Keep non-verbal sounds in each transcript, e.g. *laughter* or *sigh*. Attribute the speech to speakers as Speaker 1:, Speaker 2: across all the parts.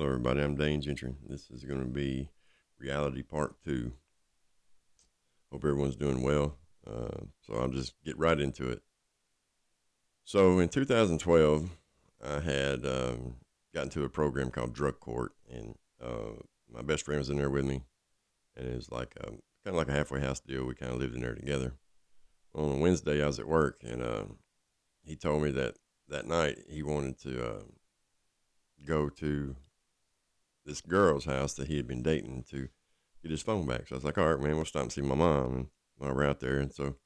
Speaker 1: Hello, everybody. I'm Dane Gentry. This is going to be reality part two. Hope everyone's doing well. Uh, so I'll just get right into it. So in 2012, I had um, gotten to a program called Drug Court, and uh, my best friend was in there with me, and it was like a, kind of like a halfway house deal. We kind of lived in there together. On a Wednesday, I was at work, and uh, he told me that that night he wanted to uh, go to this girl's house that he had been dating to get his phone back. So I was like, all right, man, we'll stop and see my mom. And while we're out there, and so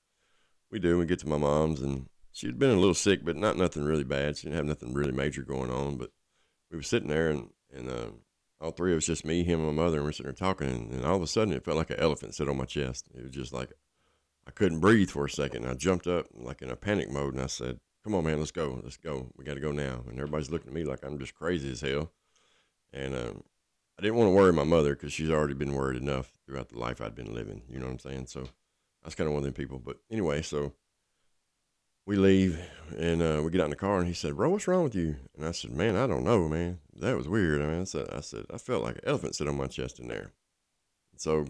Speaker 1: we do. We get to my mom's, and she'd been a little sick, but not nothing really bad. She didn't have nothing really major going on. But we were sitting there, and and uh, all three of us, just me, him, and my mother, and we're sitting there talking. And, and all of a sudden, it felt like an elephant sat on my chest. It was just like I couldn't breathe for a second. I jumped up like in a panic mode, and I said, "Come on, man, let's go, let's go. We got to go now." And everybody's looking at me like I'm just crazy as hell. And um, I didn't want to worry my mother because she's already been worried enough throughout the life I'd been living. You know what I'm saying? So I was kind of one of them people. But anyway, so we leave and uh, we get out in the car and he said, Bro, what's wrong with you? And I said, Man, I don't know, man. That was weird. I mean, I said, I, said, I felt like an elephant sitting on my chest in there. So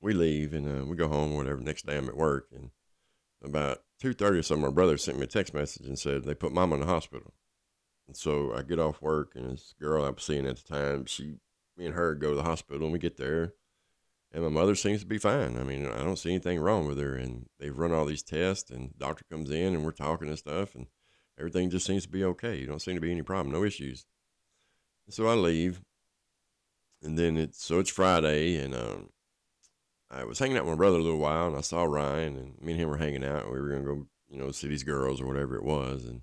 Speaker 1: we leave and uh, we go home, whatever. Next day I'm at work and about 2.30 or so, my brother sent me a text message and said they put mom in the hospital. So I get off work and this girl I'm seeing at the time, she, me and her go to the hospital and we get there and my mother seems to be fine. I mean, I don't see anything wrong with her. And they've run all these tests, and doctor comes in, and we're talking and stuff, and everything just seems to be okay. You don't seem to be any problem, no issues. And so I leave, and then it's so it's Friday, and um, I was hanging out with my brother a little while, and I saw Ryan, and me and him were hanging out. And we were gonna go, you know, see these girls or whatever it was, and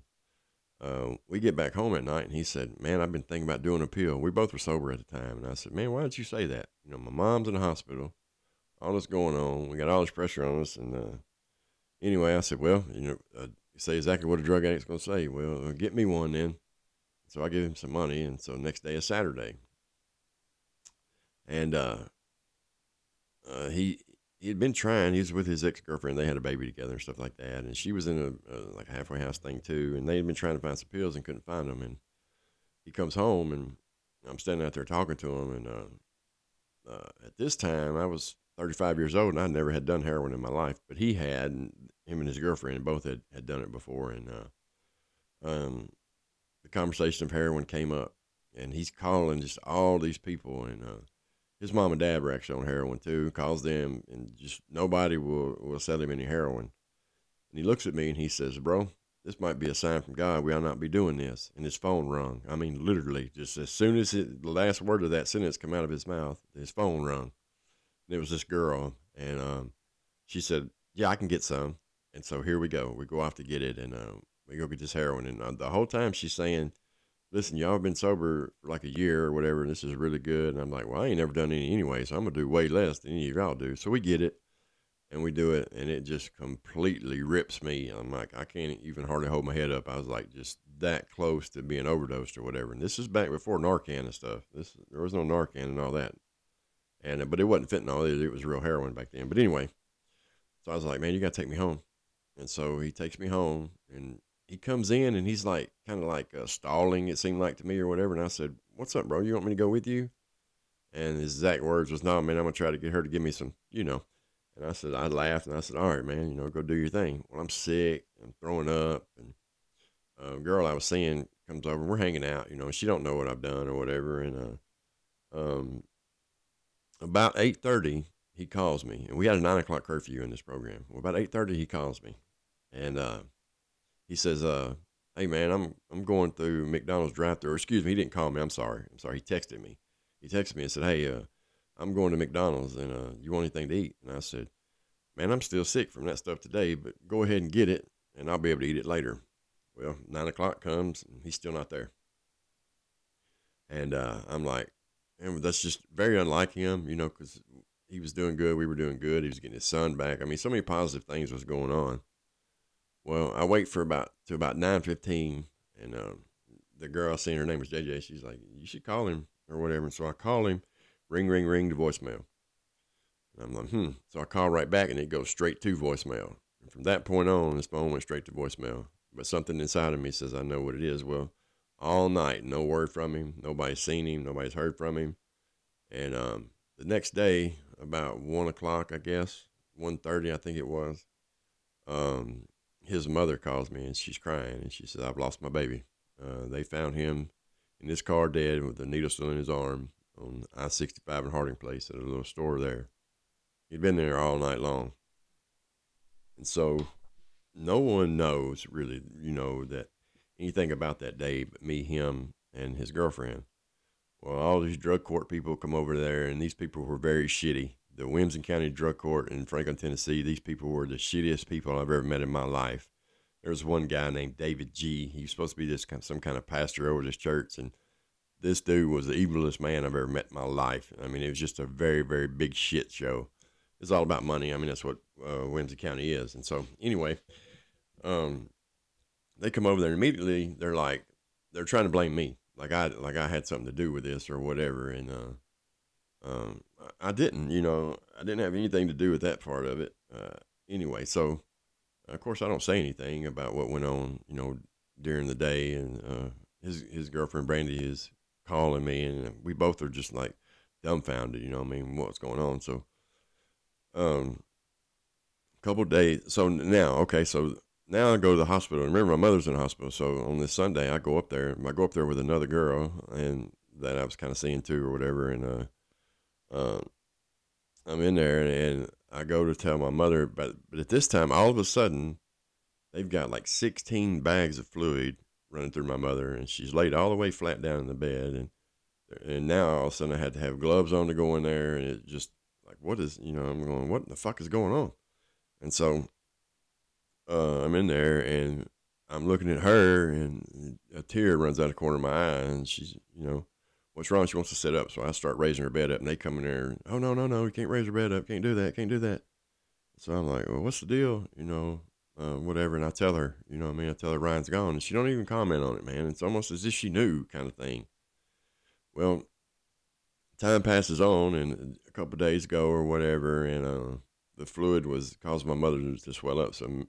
Speaker 1: uh, we get back home at night, and he said, "Man, I've been thinking about doing a pill." We both were sober at the time, and I said, "Man, why did you say that?" You know, my mom's in the hospital, all this going on, we got all this pressure on us, and uh, anyway, I said, "Well, you know, uh, you say exactly what a drug addict's going to say. Well, uh, get me one then." So I gave him some money, and so next day is Saturday, and uh, he he had been trying. He was with his ex girlfriend. They had a baby together and stuff like that. And she was in a, a like a halfway house thing too. And they had been trying to find some pills and couldn't find them. And he comes home and I'm standing out there talking to him. And uh, uh, at this time, I was 35 years old and I never had done heroin in my life. But he had, and him and his girlfriend both had, had done it before. And uh, um, the conversation of heroin came up. And he's calling just all these people and uh, his mom and dad were actually on heroin too. Calls them, and just nobody will will sell him any heroin. And he looks at me and he says, "Bro, this might be a sign from God. We ought not be doing this." And his phone rung. I mean, literally, just as soon as it, the last word of that sentence come out of his mouth, his phone rung. And it was this girl, and um, she said, "Yeah, I can get some." And so here we go. We go off to get it, and uh, we go get this heroin. And uh, the whole time she's saying listen, y'all have been sober for like a year or whatever, and this is really good. And I'm like, well, I ain't never done any anyway, so I'm gonna do way less than any of y'all do. So we get it, and we do it, and it just completely rips me. I'm like, I can't even hardly hold my head up. I was like, just that close to being overdosed or whatever. And this is back before Narcan and stuff. This there was no Narcan and all that, and but it wasn't fentanyl. It, it was real heroin back then. But anyway, so I was like, man, you gotta take me home. And so he takes me home, and he comes in and he's like kind of like uh, stalling it seemed like to me or whatever and i said what's up bro? You want me to go with you? And his exact words was no man i'm gonna try to get her to give me some you know. And i said i laughed and i said all right man you know go do your thing. Well i'm sick i'm throwing up and a uh, girl i was seeing comes over we're hanging out you know she don't know what i've done or whatever and uh um about 8.30 he calls me and we had a 9 o'clock curfew in this program. Well, about 8.30 he calls me and uh he says, uh, hey man, I'm I'm going through McDonald's drive through. Excuse me, he didn't call me. I'm sorry. I'm sorry. He texted me. He texted me and said, hey, uh, I'm going to McDonald's and uh, you want anything to eat? And I said, man, I'm still sick from that stuff today, but go ahead and get it and I'll be able to eat it later. Well, nine o'clock comes and he's still not there. And uh, I'm like, and that's just very unlike him, you know, because he was doing good. We were doing good. He was getting his son back. I mean, so many positive things was going on. Well, I wait for about to about nine fifteen, and um, the girl I seen her name was JJ. She's like, "You should call him or whatever." And so I call him, ring, ring, ring to voicemail. And I'm like, hmm. So I call right back, and it goes straight to voicemail. And from that point on, this phone went straight to voicemail. But something inside of me says, I know what it is. Well, all night. No word from him. Nobody's seen him. Nobody's heard from him. And um, the next day, about one o'clock, I guess, one thirty, I think it was. Um, his mother calls me and she's crying and she says, "I've lost my baby. Uh, they found him in his car dead with a needle still in his arm on I sixty five in Harding Place at a little store there. He'd been there all night long, and so no one knows really, you know, that anything about that day but me, him, and his girlfriend. Well, all these drug court people come over there, and these people were very shitty. The Williamson County Drug Court in Franklin, Tennessee, these people were the shittiest people I've ever met in my life. There was one guy named David G. He was supposed to be this kind some kind of pastor over this church, and this dude was the evilest man I've ever met in my life. I mean, it was just a very, very big shit show. It's all about money. I mean, that's what uh, Williamson County is. And so, anyway, um, they come over there immediately they're like, they're trying to blame me, like I like I had something to do with this or whatever, and uh, um, I didn't, you know, I didn't have anything to do with that part of it. Uh, anyway, so of course I don't say anything about what went on, you know, during the day, and uh, his his girlfriend Brandy is calling me, and we both are just like dumbfounded, you know, I mean, what's going on? So, um, a couple days. So now, okay, so now I go to the hospital. Remember, my mother's in the hospital. So on this Sunday, I go up there. I go up there with another girl, and that I was kind of seeing too, or whatever. And uh, uh, I'm in there, and, and I go to tell my mother. But but at this time, all of a sudden, they've got like 16 bags of fluid running through my mother, and she's laid all the way flat down in the bed, and and now all of a sudden I had to have gloves on to go in there, and it just like what is you know I'm going what the fuck is going on, and so uh, I'm in there and I'm looking at her, and a tear runs out of the corner of my eye, and she's, you know, what's wrong? She wants to sit up, so I start raising her bed up, and they come in there. Oh no, no, no, you can't raise her bed up. Can't do that. Can't do that. So I'm like, well, what's the deal? You know, uh, whatever. And I tell her, you know, I mean, I tell her Ryan's gone, and she don't even comment on it, man. It's almost as if she knew, kind of thing. Well, time passes on, and a couple days go or whatever, and uh, the fluid was caused my mother to swell up. So me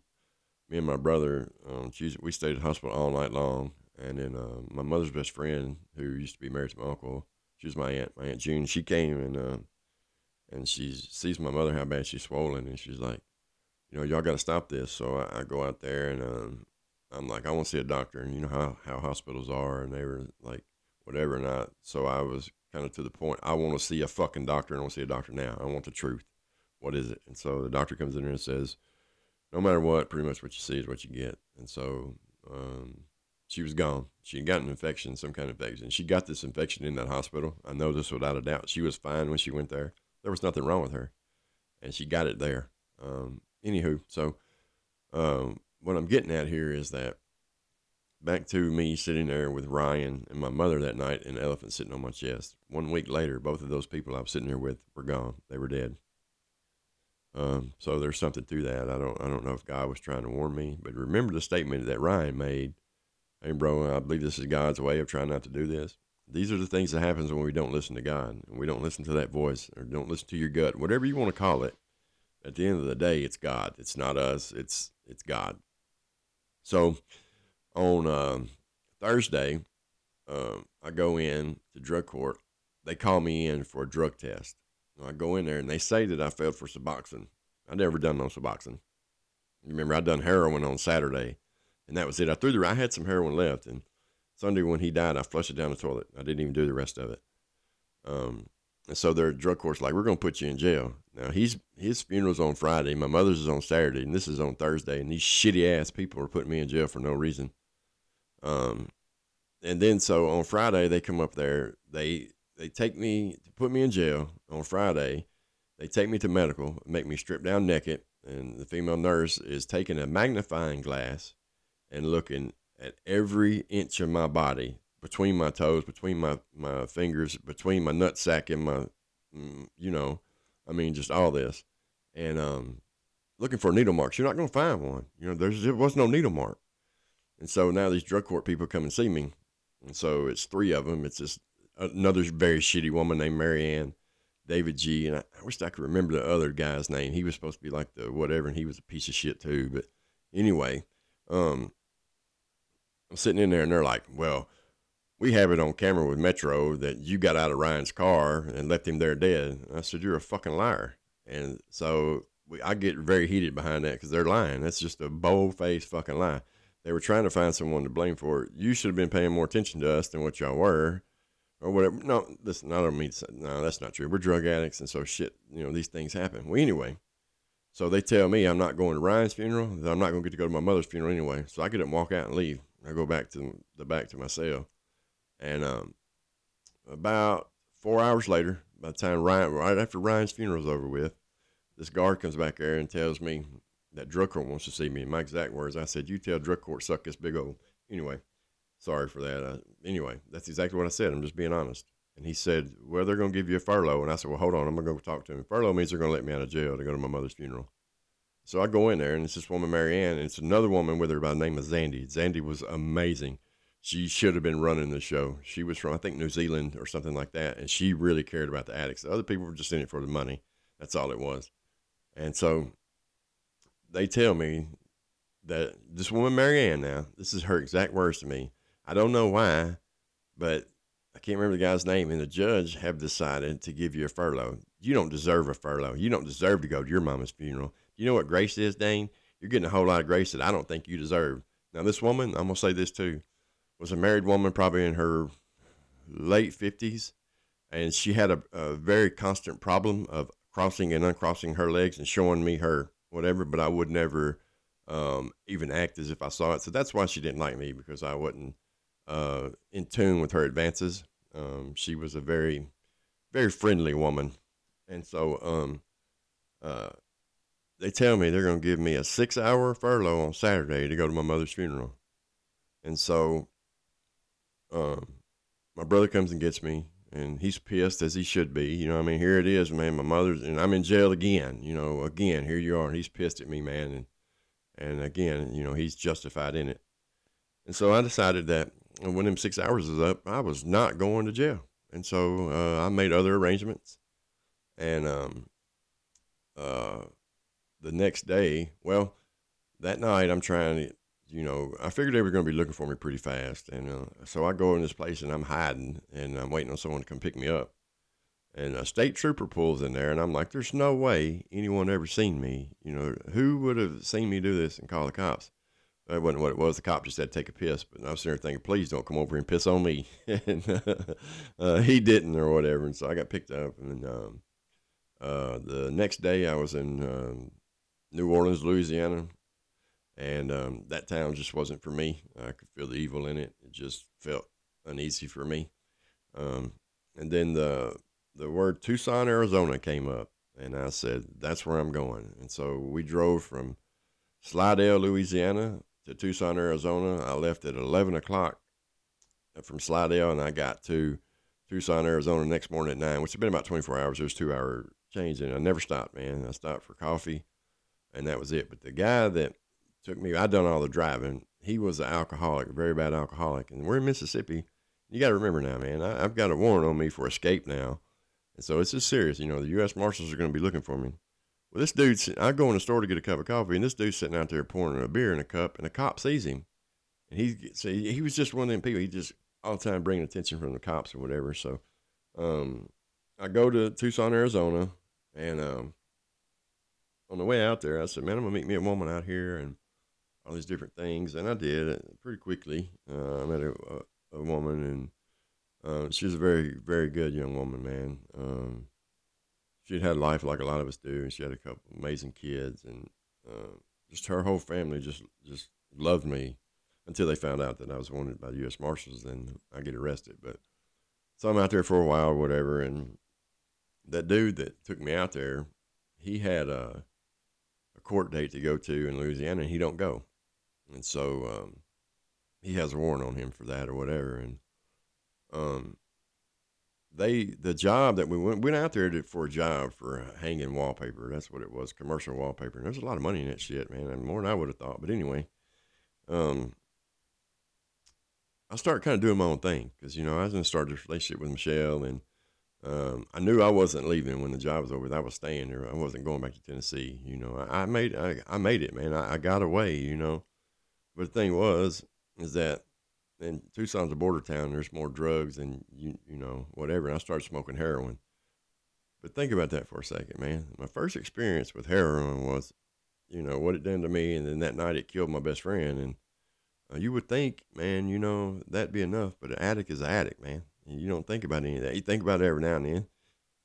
Speaker 1: and my brother, um, we stayed at the hospital all night long. And then uh, my mother's best friend, who used to be married to my uncle, she was my aunt, my aunt June. She came and uh, and she sees my mother how bad she's swollen, and she's like, you know, y'all got to stop this. So I, I, go out there and um, I'm like, I want to see a doctor, and you know how how hospitals are, and they were like, whatever. I, so I was kind of to the point. I want to see a fucking doctor, I want to see a doctor now. I want the truth. What is it? And so the doctor comes in there and says no matter what, pretty much what you see is what you get. And so um, she was gone. She had gotten an infection, some kind of infection. She got this infection in that hospital. I know this without a doubt. She was fine when she went there. There was nothing wrong with her, and she got it there. Um, anywho, so um, what I'm getting at here is that back to me sitting there with Ryan and my mother that night, and elephant sitting on my chest. One week later, both of those people I was sitting there with were gone. They were dead. Um, so there's something to that. I don't I don't know if God was trying to warn me, but remember the statement that Ryan made. Hey, bro, I believe this is God's way of trying not to do this. These are the things that happens when we don't listen to God and we don't listen to that voice or don't listen to your gut, whatever you want to call it. At the end of the day, it's God. It's not us. It's it's God. So on uh, Thursday, uh, I go in to drug court. They call me in for a drug test. I go in there and they say that I failed for Suboxone. I'd never done no Suboxone. Remember, I'd done heroin on Saturday, and that was it. I threw the. I had some heroin left, and Sunday when he died, I flushed it down the toilet. I didn't even do the rest of it. Um, and so their drug court's like, we're gonna put you in jail. Now he's his funeral's on Friday. My mother's is on Saturday, and this is on Thursday. And these shitty ass people are putting me in jail for no reason. Um, and then so on Friday they come up there. They they take me to put me in jail on Friday. They take me to medical, make me strip down naked, and the female nurse is taking a magnifying glass and looking at every inch of my body between my toes, between my, my fingers, between my nutsack and my, mm, you know, I mean, just all this. And um, looking for needle marks. You're not going to find one. You know, there's, there was no needle mark. And so now these drug court people come and see me. And so it's three of them. It's this another very shitty woman named Marianne, David G. And I, I wish I could remember the other guy's name. He was supposed to be like the whatever, and he was a piece of shit too. But anyway, um, I'm sitting in there, and they're like, "Well, we have it on camera with Metro that you got out of Ryan's car and left him there dead. I said, you're a fucking liar. And so we, I get very heated behind that because they're lying. That's just a bold faced fucking lie. They were trying to find someone to blame for it. You should have been paying more attention to us than what y'all were, or whatever. No, listen, I don't mean no, that's not true. We're drug addicts, and so shit, you know, these things happen. Well, anyway, so they tell me I'm not going to Ryan's funeral. That I'm not going to get to go to my mother's funeral anyway. So I get up and walk out and leave. I go back to the back to my cell, and um, about four hours later, by the time Ryan, right after Ryan's funeral funeral's over with, this guard comes back there and tells me that drug wants to see me. My exact words, I said, "You tell drug suck this big old." Anyway, sorry for that. Anyway, that's exactly what I said. I'm just being honest. And he said, "Well, they're going to give you a furlough." And I said, "Well, hold on. I'm going to go talk to him. Furlough means they're going to let me out of jail to go to my mother's funeral." So I go in there, and it's this woman, Marianne, and it's another woman with her by the name of Zandy. Zandy was amazing. She should have been running the show. She was from, I think, New Zealand or something like that, and she really cared about the addicts. The other people were just in it for the money. That's all it was. And so they tell me that this woman, Marianne, now, this is her exact words to me. I don't know why, but I can't remember the guy's name, and the judge have decided to give you a furlough. You don't deserve a furlough. You don't deserve to go to your mama's funeral. You know what grace is, Dane? You're getting a whole lot of grace that I don't think you deserve. Now, this woman, I'm going to say this too, was a married woman, probably in her late 50s, and she had a, a very constant problem of crossing and uncrossing her legs and showing me her whatever, but I would never um, even act as if I saw it. So that's why she didn't like me because I wasn't uh, in tune with her advances. Um, she was a very, very friendly woman, and so um, uh, they tell me they're going to give me a six-hour furlough on Saturday to go to my mother's funeral, and so um, my brother comes and gets me and he's pissed as he should be. You know, I mean, here it is, man. My mother's and I'm in jail again. You know, again, here you are, and he's pissed at me, man. And and again, you know, he's justified in it. And so I decided that when them six hours is up, I was not going to jail. And so uh, I made other arrangements. And um, uh, the next day, well, that night I'm trying to you know, I figured they were going to be looking for me pretty fast. And uh, so I go in this place and I'm hiding and I'm waiting on someone to come pick me up. And a state trooper pulls in there and I'm like, there's no way anyone ever seen me. You know, who would have seen me do this and call the cops? That wasn't what it was. The cop just to take a piss. But I was sitting there thinking, please don't come over and piss on me. *laughs* and uh, he didn't or whatever. And so I got picked up. And um, uh, the next day I was in um, New Orleans, Louisiana and um, that town just wasn't for me. I could feel the evil in it. It just felt uneasy for me. Um, and then the the word Tucson, Arizona came up, and I said that's where I'm going. And so we drove from Slidell, Louisiana, to Tucson, Arizona. I left at 11 o'clock from Slidell, and I got to Tucson, Arizona next morning at nine, which had been about 24 hours. It was two hour change, and I never stopped, man. I stopped for coffee, and that was it. But the guy that took me. I done all the driving. He was an alcoholic, a very bad alcoholic, and we're in Mississippi. You got to remember now, man. I, have got a warrant on me for escape now, and so it's just serious. You know, the U.S. Marshals are going to be looking for me. Well, this dude, I go in the store to get a cup of coffee, and this dude's sitting out there pouring a beer in a cup, and a cop sees him, and he see he was just one of them people. He just all the time bringing attention from the cops or whatever. So, um, I go to Tucson, Arizona, and um, on the way out there, I said, "Man, I'm gonna meet me a woman out here," and all these different things, and I did pretty quickly. Uh, I met a, a, woman, and uh, she was a very, very good young woman, man. Um, she'd had life like a lot of us do, and she had a couple amazing kids, and uh, just her whole family just just loved me until they found out that I was wanted by the U.S. Marshals. Then I get arrested, but so I'm out there for a while, or whatever, and that dude that took me out there, he had a, a court date to go to in Louisiana, and he don't go and so um, he has a warrant on him for that or whatever. And um, they the job that we went went out there for a job for hanging wallpaper. That's what it was, commercial wallpaper. And there's a lot of money in that shit, man, and more than I would have thought. But anyway, um, I started kind of doing my own thing because you know I was to start this relationship with Michelle, and um, I knew I wasn't leaving when the job was over. I was staying there. I wasn't going back to Tennessee. You know, I, I made I, I made it, man. I, I got away. You know, but the thing was, is that in Tucson's a border town. There's more drugs and you you know whatever. And I started smoking heroin. But think about that for a second, man. My first experience with heroin was, you know, what it done to me, and then that night it killed my best friend. And uh, you would think, man, you know, that'd be enough. But an addict is an addict, man. You don't think about any of that. You think about it every now and then,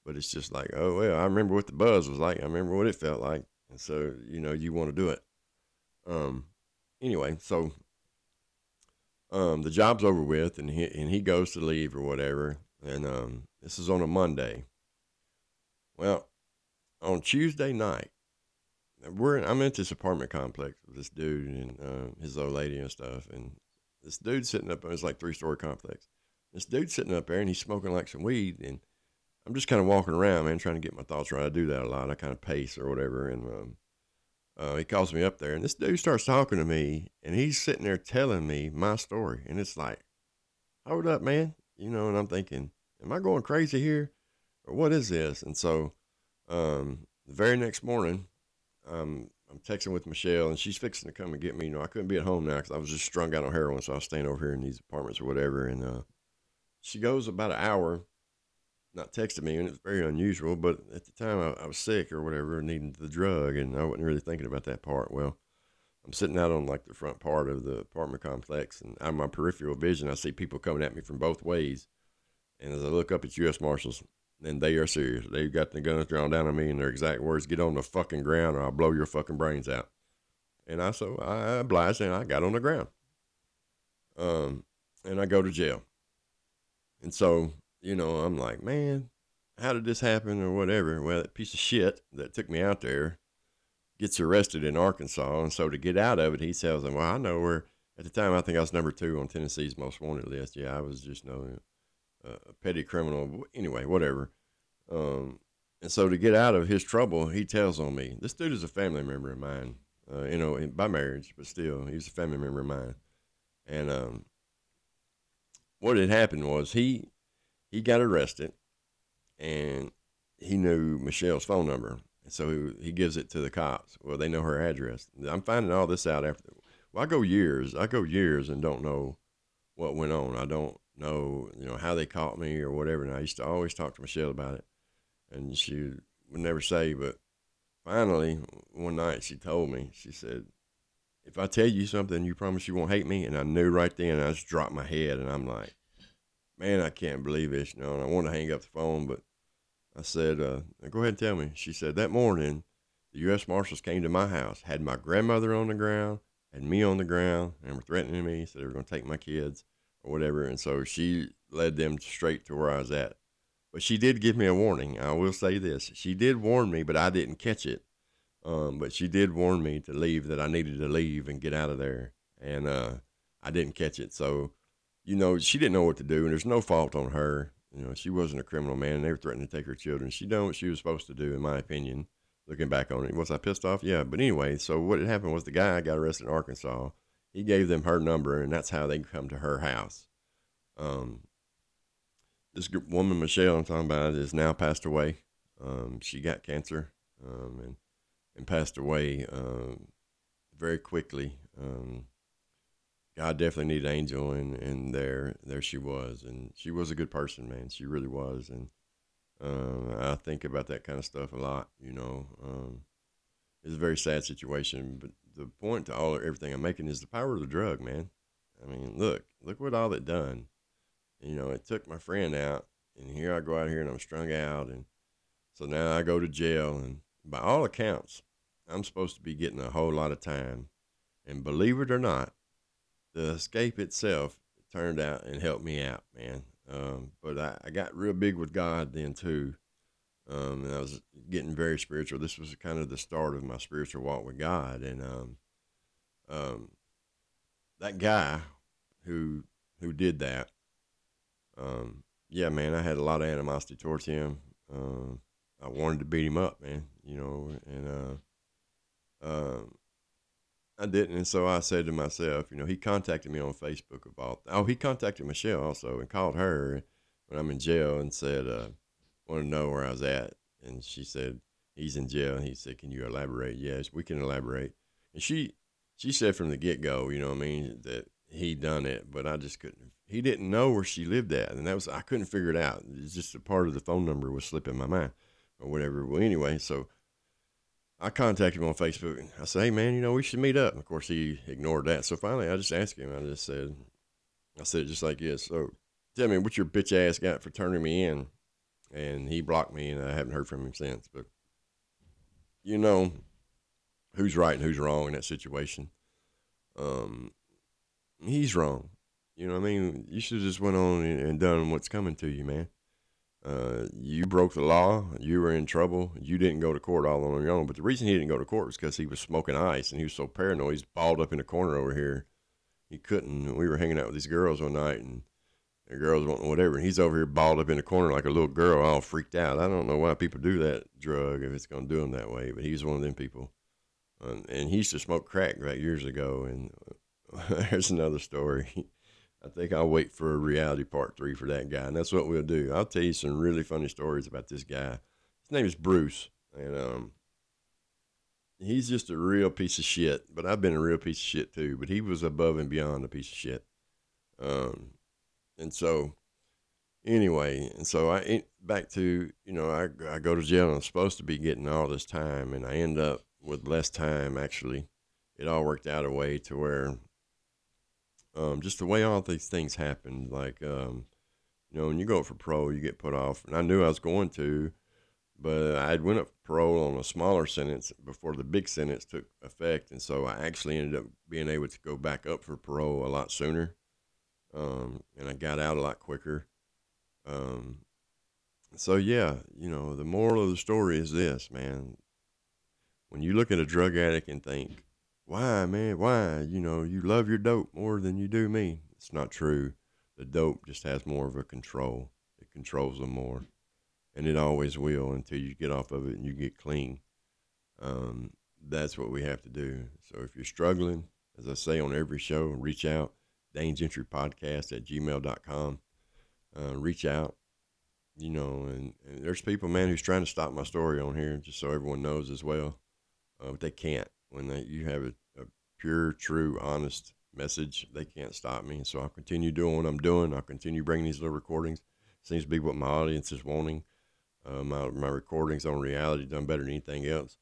Speaker 1: but it's just like, oh well, I remember what the buzz was like. I remember what it felt like, and so you know, you want to do it. Um. Anyway, so um, the job's over with, and he and he goes to leave or whatever. And um, this is on a Monday. Well, on Tuesday night, we're in, I'm at this apartment complex with this dude and uh, his old lady and stuff, and this dude sitting up. It's like three story complex. This dude sitting up there, and he's smoking like some weed, and I'm just kind of walking around, man, trying to get my thoughts right. I do that a lot. I kind of pace or whatever, and um, uh, he calls me up there, and this dude starts talking to me, and he's sitting there telling me my story, and it's like, hold up, man, you know, and I'm thinking, am I going crazy here, or what is this? And so, um, the very next morning, um, I'm texting with Michelle, and she's fixing to come and get me. You know, I couldn't be at home now because I was just strung out on heroin, so I was staying over here in these apartments or whatever. And uh, she goes about an hour not texting me, and it's very unusual. But at the time, I, I was sick or whatever, needing the drug, and I wasn't really thinking about that part. Well, I'm sitting out on like the front part of the apartment complex, and out of my peripheral vision, I see people coming at me from both ways. And as I look up at U.S. Marshals, and they are serious. They've got the guns drawn down on me, and their exact words: "Get on the fucking ground, or I'll blow your fucking brains out." And I so I obliged, and I got on the ground. Um, and I go to jail. And so you know, I'm like, man, how did this happen or whatever? Well, that piece of shit that took me out there gets arrested in Arkansas. And so to get out of it, he tells them, well, I know where, at the time, I think I was number two on Tennessee's most wanted list. Yeah, I was just, you know, a petty criminal. Anyway, whatever. Um, and so to get out of his trouble, he tells on me. This dude is a family member of mine, uh, you know, by marriage, but still, he's a family member of mine. And um, what had happened was he he got arrested and he knew Michelle's phone number. So he, he gives it to the cops. Well, they know her address. I'm finding all this out after. Well, I go years. I go years and don't know what went on. I don't know, you know, how they caught me or whatever. And I used to always talk to Michelle about it, and she would never say. But finally, one night she told me. She said, "If I tell you something, you promise you won't hate me." And I knew right then. I just dropped my head, and I'm like, man, I can't believe this. You know, and I wanted to hang up the phone, but I said, uh, go ahead and tell me. She said, that morning, the U.S. Marshals came to my house, had my grandmother on the ground, had me on the ground, and were threatening me, said they were going to take my kids or whatever. And so she led them straight to where I was at. But she did give me a warning. I will say this. She did warn me, but I didn't catch it. Um, but she did warn me to leave, that I needed to leave and get out of there. And uh, I didn't catch it. So you know, she didn't know what to do, and there's no fault on her. You know, she wasn't a criminal man. And they were threatening to take her children. She done what she was supposed to do, in my opinion. Looking back on it, was I pissed off? Yeah, but anyway, so what had happened was the guy got arrested in Arkansas. He gave them her number, and that's how they come to her house. Um, this woman Michelle I'm talking about is now passed away. Um, she got cancer, um, and and passed away um, very quickly. Um, God definitely needed Angel, and and there there she was, and she was a good person, man. She really was, and uh, I think about that kind of stuff a lot. You know, um, it's a very sad situation, but the point to all everything I'm making is the power of the drug, man. I mean, look, look what all it done. You know, it took my friend out, and here I go out here and I'm strung out, and so now I go to jail, and by all accounts, I'm supposed to be getting a whole lot of time, and believe it or not the escape itself turned out and helped me out, man. Um, but I, I, got real big with God then too. Um, and I was getting very spiritual. This was kind of the start of my spiritual walk with God. And um, um, that guy who who did that, um, yeah, man, I had a lot of animosity towards him. Uh, I wanted to beat him up, man. You know, and uh, um, I didn't, and so I said to myself, you know, he contacted me on Facebook about. Oh, he contacted Michelle also and called her when I'm in jail and said, uh, "Want to know where I was at?" And she said, "He's in jail." And he said, "Can you elaborate?" Yes, we can elaborate. And she she said from the get go, you know, what I mean, that he done it, but I just couldn't. He didn't know where she lived at, and that was I couldn't figure it out. It's just a part of the phone number was slipping my mind, or whatever. Well, anyway, so I contacted him on Facebook, and I said, "Hey, man, you know we should meet up." And of course, he ignored that. So finally, I just asked him. I just said, "I said just like this. So tell me what your bitch ass got for turning me in." And he blocked me, and I haven't heard from him since. But you know, who's right and who's wrong in that situation? Um, he's wrong. You know what I mean? You should have just went on and done what's coming to you, man. Uh, you broke the law. You were in trouble. You didn't go to court all on your own. But the reason he didn't go to court was because he was smoking ice and he was so paranoid. He's balled up in a corner over here. He couldn't. We were hanging out with these girls one night and the girls wanting whatever. And he's over here balled up in a corner like a little girl, all freaked out. I don't know why people do that drug if it's going to do them that way. But he's one of them people. Um, and he used to smoke crack right years ago. And *laughs* there's another story. I think I'll wait for a reality part three for that guy, and that's what we'll do. I'll tell you some really funny stories about this guy. His name is Bruce, and um, he's just a real piece of shit. But I've been a real piece of shit too. But he was above and beyond a piece of shit. Um, and so anyway, and so I back to you know I I go to jail and I'm supposed to be getting all this time, and I end up with less time actually. It all worked out a way to where um, just the way all these things happen. Like, um, you know, when you go for pro, you get put off. And I knew I was going to, but I went up parole on a smaller sentence before the big sentence took effect, and so I actually ended up being able to go back up for parole a lot sooner, um, and I got out a lot quicker. Um, so yeah, you know, the moral of the story is this, man. When you look at a drug addict and think, why, man? Why? You know, you love your dope more than you do me. It's not true. The dope just has more of a control. It controls them more, and it always will until you get off of it and you get clean. Um, that's what we have to do. So if you're struggling, as I say on every show, reach out. Dane Gentry Podcast at gmail.com. Uh, reach out, you know, and, and, there's people, man, who's trying to stop my story on here, just so everyone knows as well. Uh, but they can't when they, you have a, a pure, true, honest message, they can't stop me. So I'll continue doing what I'm doing. I'll continue bringing these little recordings. Seems to be what my audience is wanting. Uh, my, my recordings on reality done better than anything else.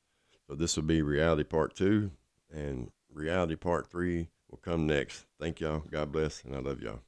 Speaker 1: So this will be reality part two, and reality part three will come next. Thank y'all. God bless, and I love y'all.